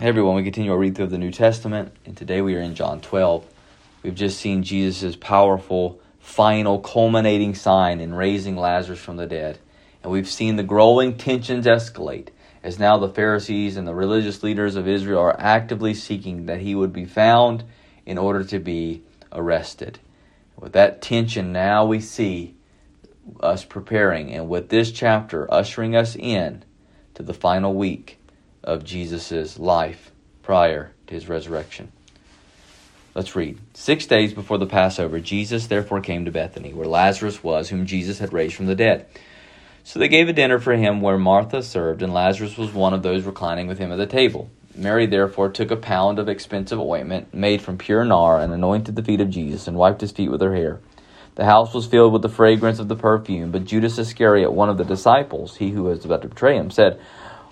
Hey everyone, we continue our read through of the New Testament, and today we are in John 12. We've just seen Jesus' powerful, final, culminating sign in raising Lazarus from the dead. And we've seen the growing tensions escalate as now the Pharisees and the religious leaders of Israel are actively seeking that he would be found in order to be arrested. With that tension, now we see us preparing, and with this chapter ushering us in to the final week of Jesus' life prior to his resurrection. Let's read. Six days before the Passover, Jesus therefore came to Bethany, where Lazarus was, whom Jesus had raised from the dead. So they gave a dinner for him where Martha served, and Lazarus was one of those reclining with him at the table. Mary therefore took a pound of expensive ointment made from pure nard and anointed the feet of Jesus and wiped his feet with her hair. The house was filled with the fragrance of the perfume, but Judas Iscariot, one of the disciples, he who was about to betray him, said,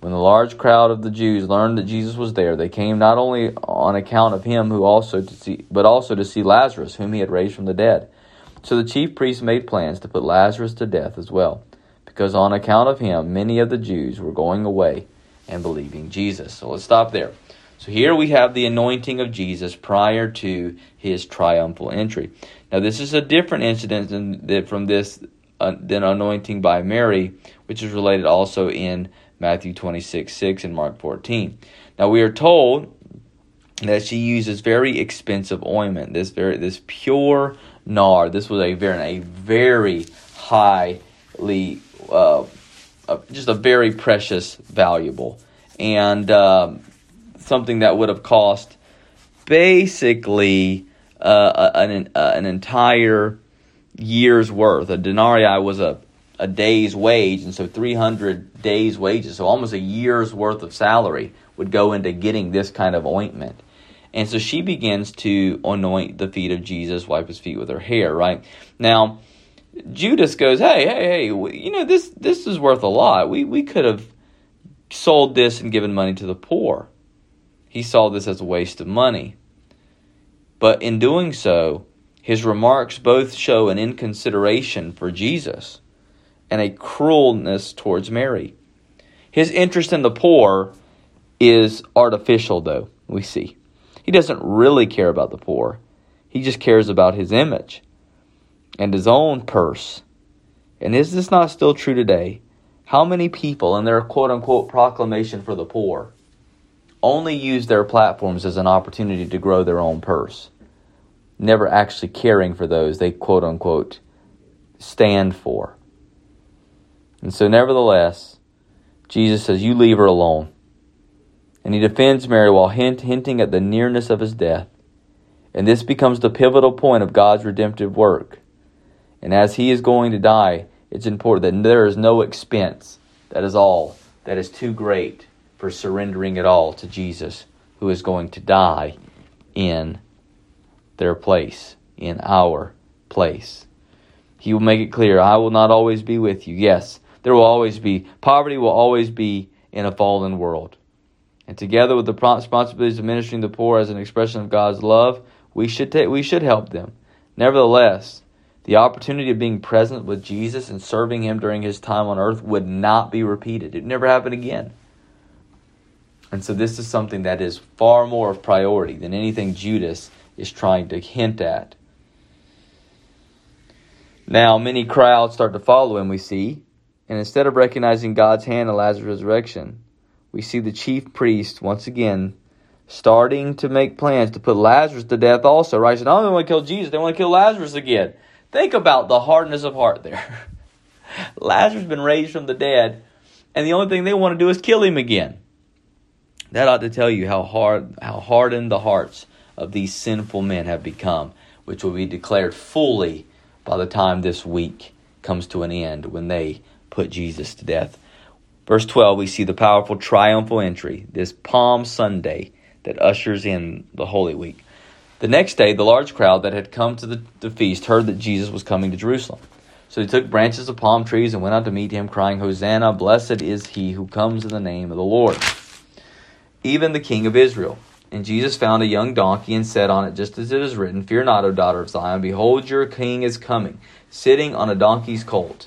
When the large crowd of the Jews learned that Jesus was there, they came not only on account of him who also to see but also to see Lazarus, whom he had raised from the dead. So the chief priests made plans to put Lazarus to death as well, because on account of him many of the Jews were going away and believing Jesus. So let's stop there. So here we have the anointing of Jesus prior to his triumphal entry. Now this is a different incident than, from this uh, than anointing by Mary, which is related also in Matthew 26, 6, and Mark 14. Now we are told that she uses very expensive ointment, this very this pure nard. This was a very a very highly uh, just a very precious, valuable, and um, something that would have cost basically uh, an uh, an entire year's worth. A denarii was a a day's wage, and so 300 days' wages, so almost a year's worth of salary would go into getting this kind of ointment. And so she begins to anoint the feet of Jesus, wipe his feet with her hair, right? Now, Judas goes, "Hey, hey, hey, you know this this is worth a lot. We we could have sold this and given money to the poor." He saw this as a waste of money. But in doing so, his remarks both show an inconsideration for Jesus and a cruelness towards Mary. His interest in the poor is artificial, though, we see. He doesn't really care about the poor, he just cares about his image and his own purse. And is this not still true today? How many people, in their quote unquote proclamation for the poor, only use their platforms as an opportunity to grow their own purse, never actually caring for those they quote unquote stand for? And so, nevertheless, Jesus says, You leave her alone. And he defends Mary while hint, hinting at the nearness of his death. And this becomes the pivotal point of God's redemptive work. And as he is going to die, it's important that there is no expense that is all that is too great for surrendering it all to Jesus, who is going to die in their place, in our place. He will make it clear, I will not always be with you. Yes, there will always be poverty will always be in a fallen world. And together with the responsibilities of ministering the poor as an expression of God's love, we should take we should help them. Nevertheless, the opportunity of being present with Jesus and serving him during his time on earth would not be repeated. It never happened again. And so this is something that is far more of priority than anything Judas is trying to hint at. Now, many crowds start to follow him, we see, and instead of recognizing God's hand in Lazarus' resurrection, we see the chief priest once again starting to make plans to put Lazarus to death also, right? So not only want to kill Jesus, they want to kill Lazarus again. Think about the hardness of heart there. Lazarus has been raised from the dead, and the only thing they want to do is kill him again. That ought to tell you how hard how hardened the hearts of these sinful men have become, which will be declared fully by the time this week comes to an end when they put Jesus to death. Verse 12, we see the powerful triumphal entry, this Palm Sunday that ushers in the Holy Week. The next day, the large crowd that had come to the, the feast heard that Jesus was coming to Jerusalem. So they took branches of palm trees and went out to meet him, crying, Hosanna, blessed is he who comes in the name of the Lord, even the King of Israel. And Jesus found a young donkey and said on it, just as it is written, Fear not, O daughter of Zion, behold, your king is coming, sitting on a donkey's colt.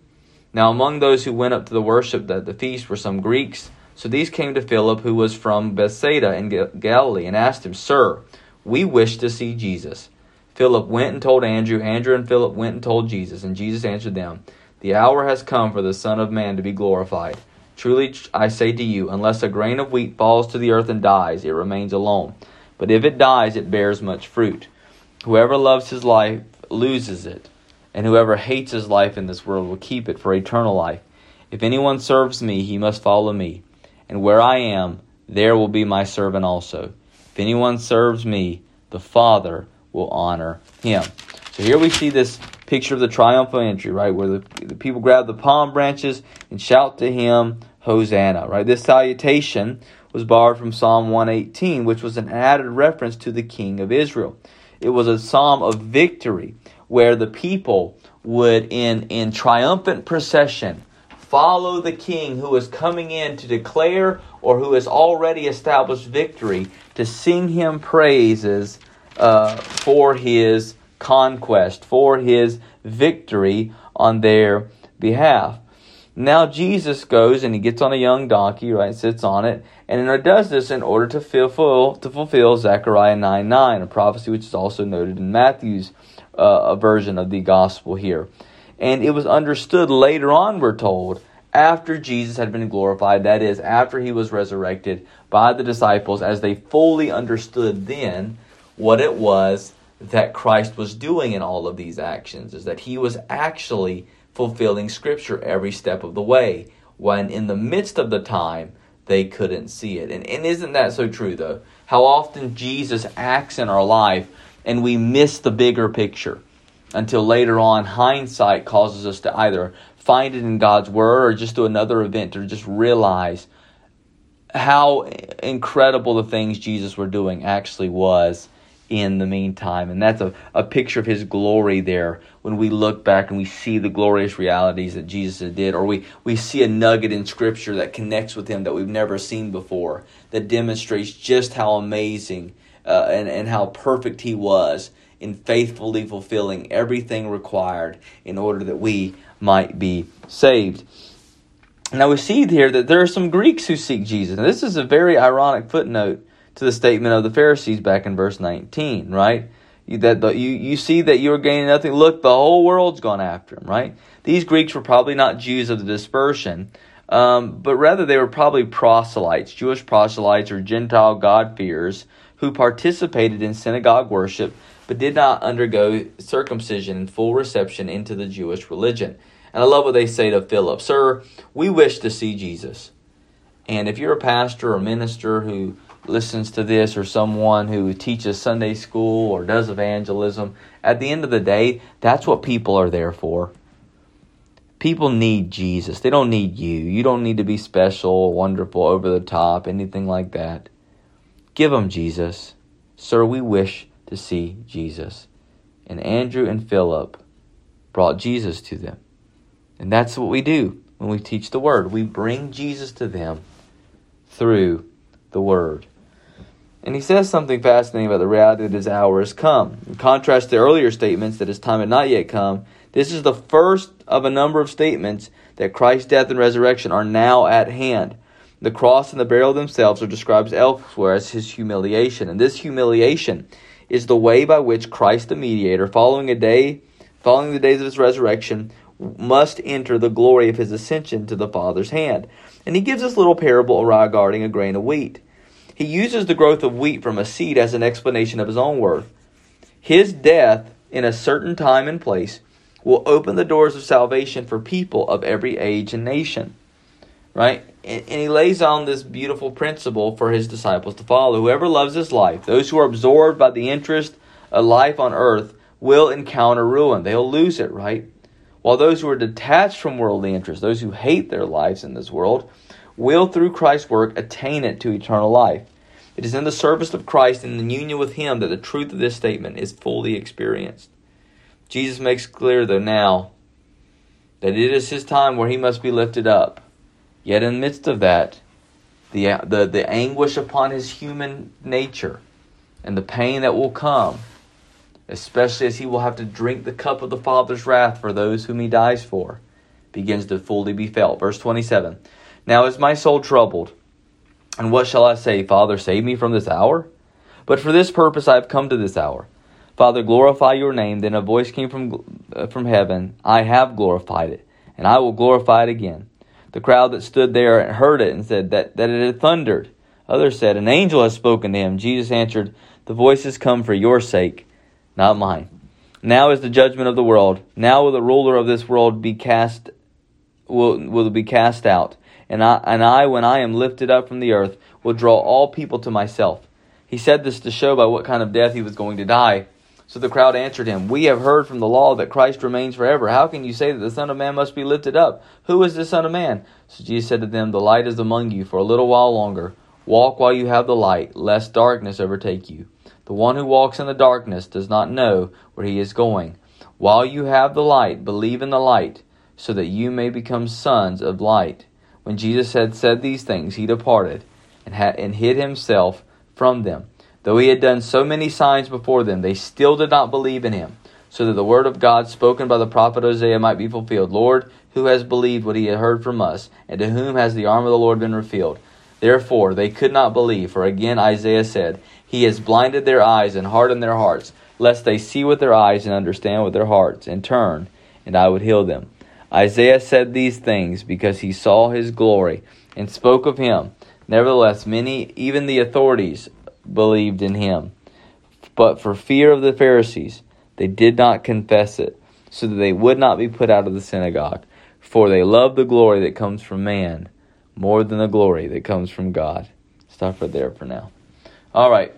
Now among those who went up to the worship at the feast were some Greeks. So these came to Philip, who was from Bethsaida in Galilee, and asked him, Sir, we wish to see Jesus. Philip went and told Andrew. Andrew and Philip went and told Jesus. And Jesus answered them, The hour has come for the Son of Man to be glorified. Truly I say to you, unless a grain of wheat falls to the earth and dies, it remains alone. But if it dies, it bears much fruit. Whoever loves his life loses it, and whoever hates his life in this world will keep it for eternal life. If anyone serves me, he must follow me. And where I am, there will be my servant also. If anyone serves me, the Father will honor him. So here we see this picture of the triumphal entry, right, where the, the people grab the palm branches and shout to him, Hosanna, right? This salutation was borrowed from Psalm 118, which was an added reference to the King of Israel. It was a psalm of victory where the people would, in, in triumphant procession, follow the king who is coming in to declare or who has already established victory to sing him praises uh, for his conquest, for his victory on their behalf. Now Jesus goes and he gets on a young donkey, right, sits on it, and does this in order to fulfill to fulfill Zechariah 9 9, a prophecy which is also noted in Matthew's uh, version of the gospel here. And it was understood later on, we're told, after Jesus had been glorified, that is, after he was resurrected by the disciples, as they fully understood then what it was that Christ was doing in all of these actions, is that he was actually fulfilling Scripture every step of the way, when in the midst of the time they couldn't see it. And, and isn't that so true, though? How often Jesus acts in our life and we miss the bigger picture until later on hindsight causes us to either find it in God's Word or just do another event or just realize how incredible the things Jesus were doing actually was in the meantime. And that's a, a picture of his glory there when we look back and we see the glorious realities that Jesus did, or we, we see a nugget in Scripture that connects with him that we've never seen before, that demonstrates just how amazing uh, and, and how perfect he was in faithfully fulfilling everything required in order that we might be saved. Now we see here that there are some Greeks who seek Jesus. And this is a very ironic footnote to the statement of the Pharisees back in verse 19, right? You, that the, you, you see that you are gaining nothing. Look, the whole world's gone after him, right? These Greeks were probably not Jews of the dispersion, um, but rather they were probably proselytes, Jewish proselytes or Gentile God-fearers who participated in synagogue worship but did not undergo circumcision and full reception into the Jewish religion. And I love what they say to Philip Sir, we wish to see Jesus. And if you're a pastor or minister who listens to this or someone who teaches Sunday school or does evangelism, at the end of the day, that's what people are there for. People need Jesus. They don't need you. You don't need to be special, wonderful, over the top, anything like that. Give them Jesus. Sir, we wish to see Jesus. And Andrew and Philip brought Jesus to them. And that's what we do when we teach the Word. We bring Jesus to them through the Word. And he says something fascinating about the reality that his hour has come. In contrast to earlier statements that his time had not yet come, this is the first of a number of statements that Christ's death and resurrection are now at hand. The cross and the burial themselves are described elsewhere as his humiliation. And this humiliation is the way by which Christ the mediator, following a day, following the days of his resurrection, must enter the glory of his ascension to the Father's hand. And he gives this little parable regarding a grain of wheat. He uses the growth of wheat from a seed as an explanation of his own worth. His death in a certain time and place will open the doors of salvation for people of every age and nation. Right? And, and he lays on this beautiful principle for his disciples to follow. Whoever loves his life, those who are absorbed by the interest of life on earth, will encounter ruin. They'll lose it, right? While those who are detached from worldly interests, those who hate their lives in this world, will through Christ's work attain it to eternal life. It is in the service of Christ and in union with Him that the truth of this statement is fully experienced. Jesus makes clear, though, now that it is His time where He must be lifted up. Yet, in the midst of that, the, the, the anguish upon His human nature and the pain that will come especially as he will have to drink the cup of the Father's wrath for those whom he dies for, begins to fully be felt. Verse 27 Now is my soul troubled, and what shall I say? Father, save me from this hour? But for this purpose I have come to this hour. Father, glorify your name. Then a voice came from, uh, from heaven I have glorified it, and I will glorify it again. The crowd that stood there and heard it and said that, that it had thundered. Others said, An angel has spoken to him. Jesus answered, The voice has come for your sake not mine. Now is the judgment of the world. Now will the ruler of this world be cast will will be cast out. And I and I when I am lifted up from the earth will draw all people to myself. He said this to show by what kind of death he was going to die. So the crowd answered him, We have heard from the law that Christ remains forever. How can you say that the Son of Man must be lifted up? Who is the Son of Man? So Jesus said to them, The light is among you for a little while longer. Walk while you have the light, lest darkness overtake you. The one who walks in the darkness does not know where he is going. While you have the light, believe in the light, so that you may become sons of light. When Jesus had said these things, he departed and, and hid himself from them. Though he had done so many signs before them, they still did not believe in him, so that the word of God spoken by the prophet Isaiah might be fulfilled. Lord, who has believed what he had heard from us, and to whom has the arm of the Lord been revealed? Therefore they could not believe, for again Isaiah said, he has blinded their eyes and hardened their hearts, lest they see with their eyes and understand with their hearts, and turn, and I would heal them. Isaiah said these things because he saw his glory and spoke of him. Nevertheless, many, even the authorities, believed in him. But for fear of the Pharisees, they did not confess it, so that they would not be put out of the synagogue. For they love the glory that comes from man more than the glory that comes from God. Stop right there for now. All right.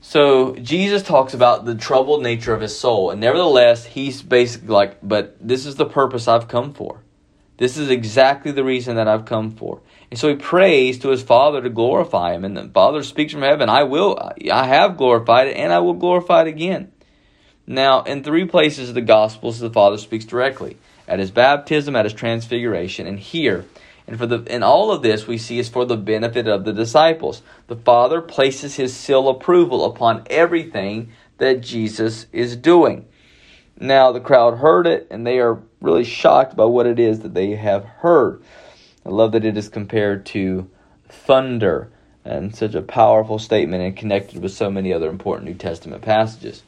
So Jesus talks about the troubled nature of his soul, and nevertheless, he's basically like, but this is the purpose I've come for. This is exactly the reason that I've come for. And so he prays to his Father to glorify him, and the Father speaks from heaven, I will, I have glorified it, and I will glorify it again. Now, in three places of the Gospels, the Father speaks directly at his baptism, at his transfiguration, and here and for the in all of this we see is for the benefit of the disciples. The Father places his seal approval upon everything that Jesus is doing. Now the crowd heard it and they are really shocked by what it is that they have heard. I love that it is compared to thunder and such a powerful statement and connected with so many other important New Testament passages.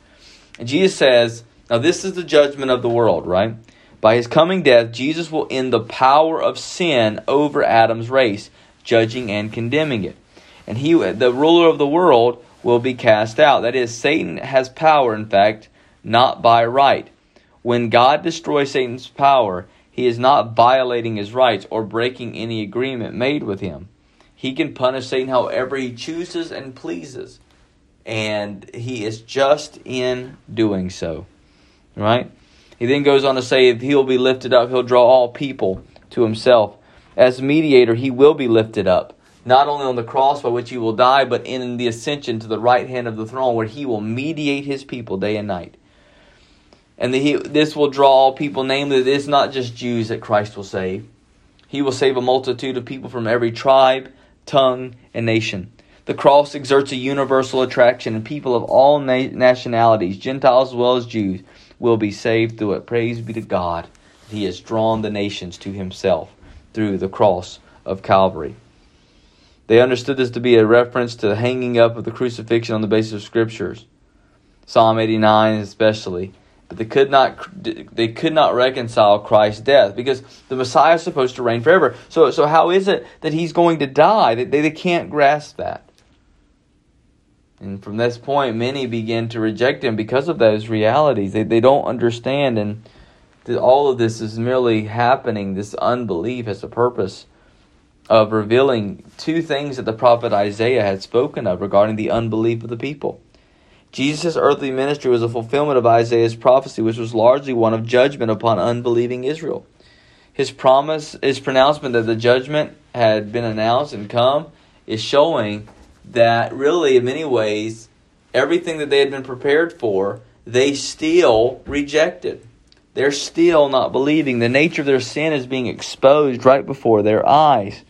And Jesus says, Now this is the judgment of the world, right? By his coming death, Jesus will end the power of sin over Adam's race, judging and condemning it. And he, the ruler of the world, will be cast out. That is, Satan has power, in fact, not by right. When God destroys Satan's power, he is not violating his rights or breaking any agreement made with him. He can punish Satan however he chooses and pleases. And he is just in doing so. Right? He then goes on to say, if he'll be lifted up, he'll draw all people to himself. As mediator, he will be lifted up, not only on the cross by which he will die, but in the ascension to the right hand of the throne, where he will mediate his people day and night. And he, this will draw all people, namely, that it's not just Jews that Christ will save. He will save a multitude of people from every tribe, tongue, and nation. The cross exerts a universal attraction, and people of all na- nationalities, Gentiles as well as Jews, will be saved through it. Praise be to God. that He has drawn the nations to himself through the cross of Calvary. They understood this to be a reference to the hanging up of the crucifixion on the basis of scriptures. Psalm 89 especially. But they could not they could not reconcile Christ's death because the Messiah is supposed to reign forever. So so how is it that he's going to die? They, they, they can't grasp that. And from this point, many begin to reject him because of those realities. They, they don't understand. And that all of this is merely happening, this unbelief has a purpose of revealing two things that the prophet Isaiah had spoken of regarding the unbelief of the people. Jesus' earthly ministry was a fulfillment of Isaiah's prophecy, which was largely one of judgment upon unbelieving Israel. His promise, his pronouncement that the judgment had been announced and come, is showing that really, in many ways, everything that they had been prepared for, they still rejected. They're still not believing. The nature of their sin is being exposed right before their eyes.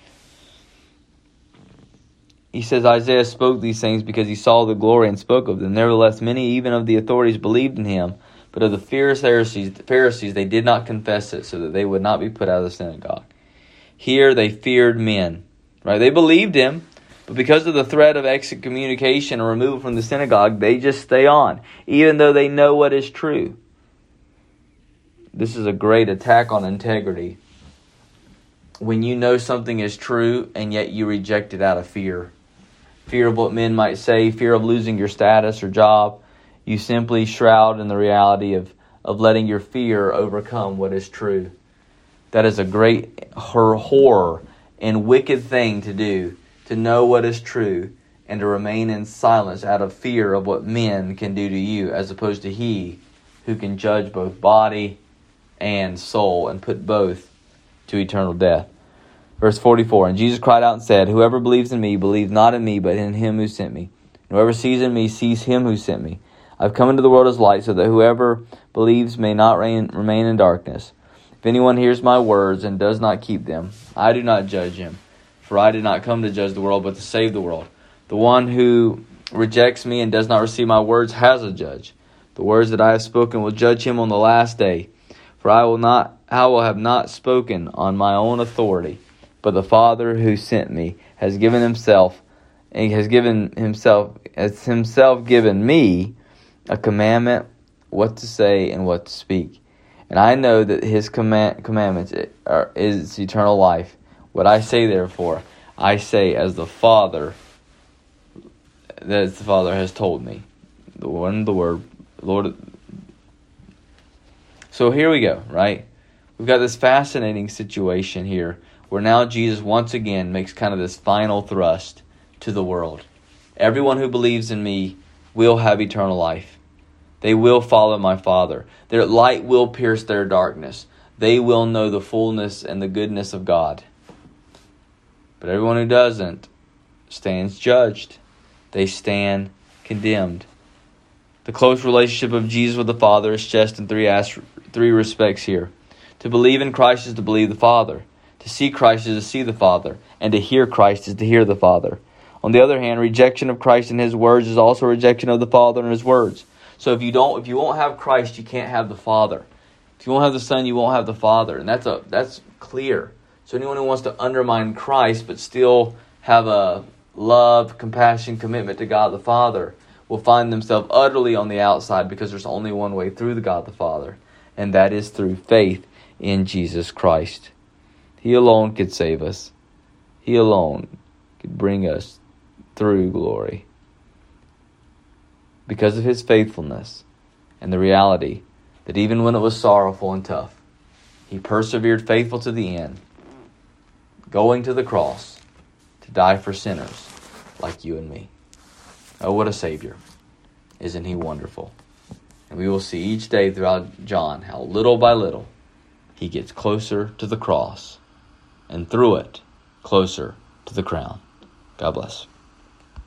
He says Isaiah spoke these things because he saw the glory and spoke of them. Nevertheless, many even of the authorities believed in him, but of the Pharisees, the Pharisees they did not confess it, so that they would not be put out of the synagogue. Here they feared men. Right? They believed him, but because of the threat of excommunication or removal from the synagogue, they just stay on, even though they know what is true. This is a great attack on integrity. When you know something is true and yet you reject it out of fear fear of what men might say, fear of losing your status or job. You simply shroud in the reality of, of letting your fear overcome what is true. That is a great horror and wicked thing to do, to know what is true and to remain in silence out of fear of what men can do to you, as opposed to He who can judge both body and soul and put both to eternal death. Verse 44 And Jesus cried out and said, Whoever believes in me believes not in me, but in him who sent me. And whoever sees in me sees him who sent me. I've come into the world as light, so that whoever believes may not reign, remain in darkness. If anyone hears my words and does not keep them, I do not judge him. For I did not come to judge the world, but to save the world. The one who rejects me and does not receive my words has a judge. The words that I have spoken will judge him on the last day. For I will not I will have not spoken on my own authority but the Father who sent me has given himself and has given himself has himself given me a commandment what to say and what to speak. And I know that his command, commandments are, is eternal life. What I say therefore, I say as the Father that the Father has told me. The one the word Lord So here we go, right? We've got this fascinating situation here where now Jesus once again makes kind of this final thrust to the world. Everyone who believes in me will have eternal life. They will follow my Father. Their light will pierce their darkness. They will know the fullness and the goodness of God. But everyone who doesn't stands judged. They stand condemned. The close relationship of Jesus with the Father is stressed in three, three respects here. To believe in Christ is to believe the Father. To see Christ is to see the Father, and to hear Christ is to hear the Father. On the other hand, rejection of Christ and his words is also rejection of the Father and his words. So if you don't if you won't have Christ, you can't have the Father. If you won't have the Son, you won't have the Father. And that's a that's clear. So anyone who wants to undermine Christ but still have a love, compassion, commitment to God the Father will find themselves utterly on the outside because there's only one way through the God the Father, and that is through faith in Jesus Christ. He alone could save us. He alone could bring us through glory. Because of his faithfulness and the reality that even when it was sorrowful and tough, he persevered faithful to the end, going to the cross to die for sinners like you and me. Oh, what a Savior. Isn't he wonderful? And we will see each day throughout John how little by little he gets closer to the cross and through it closer to the crown. God bless.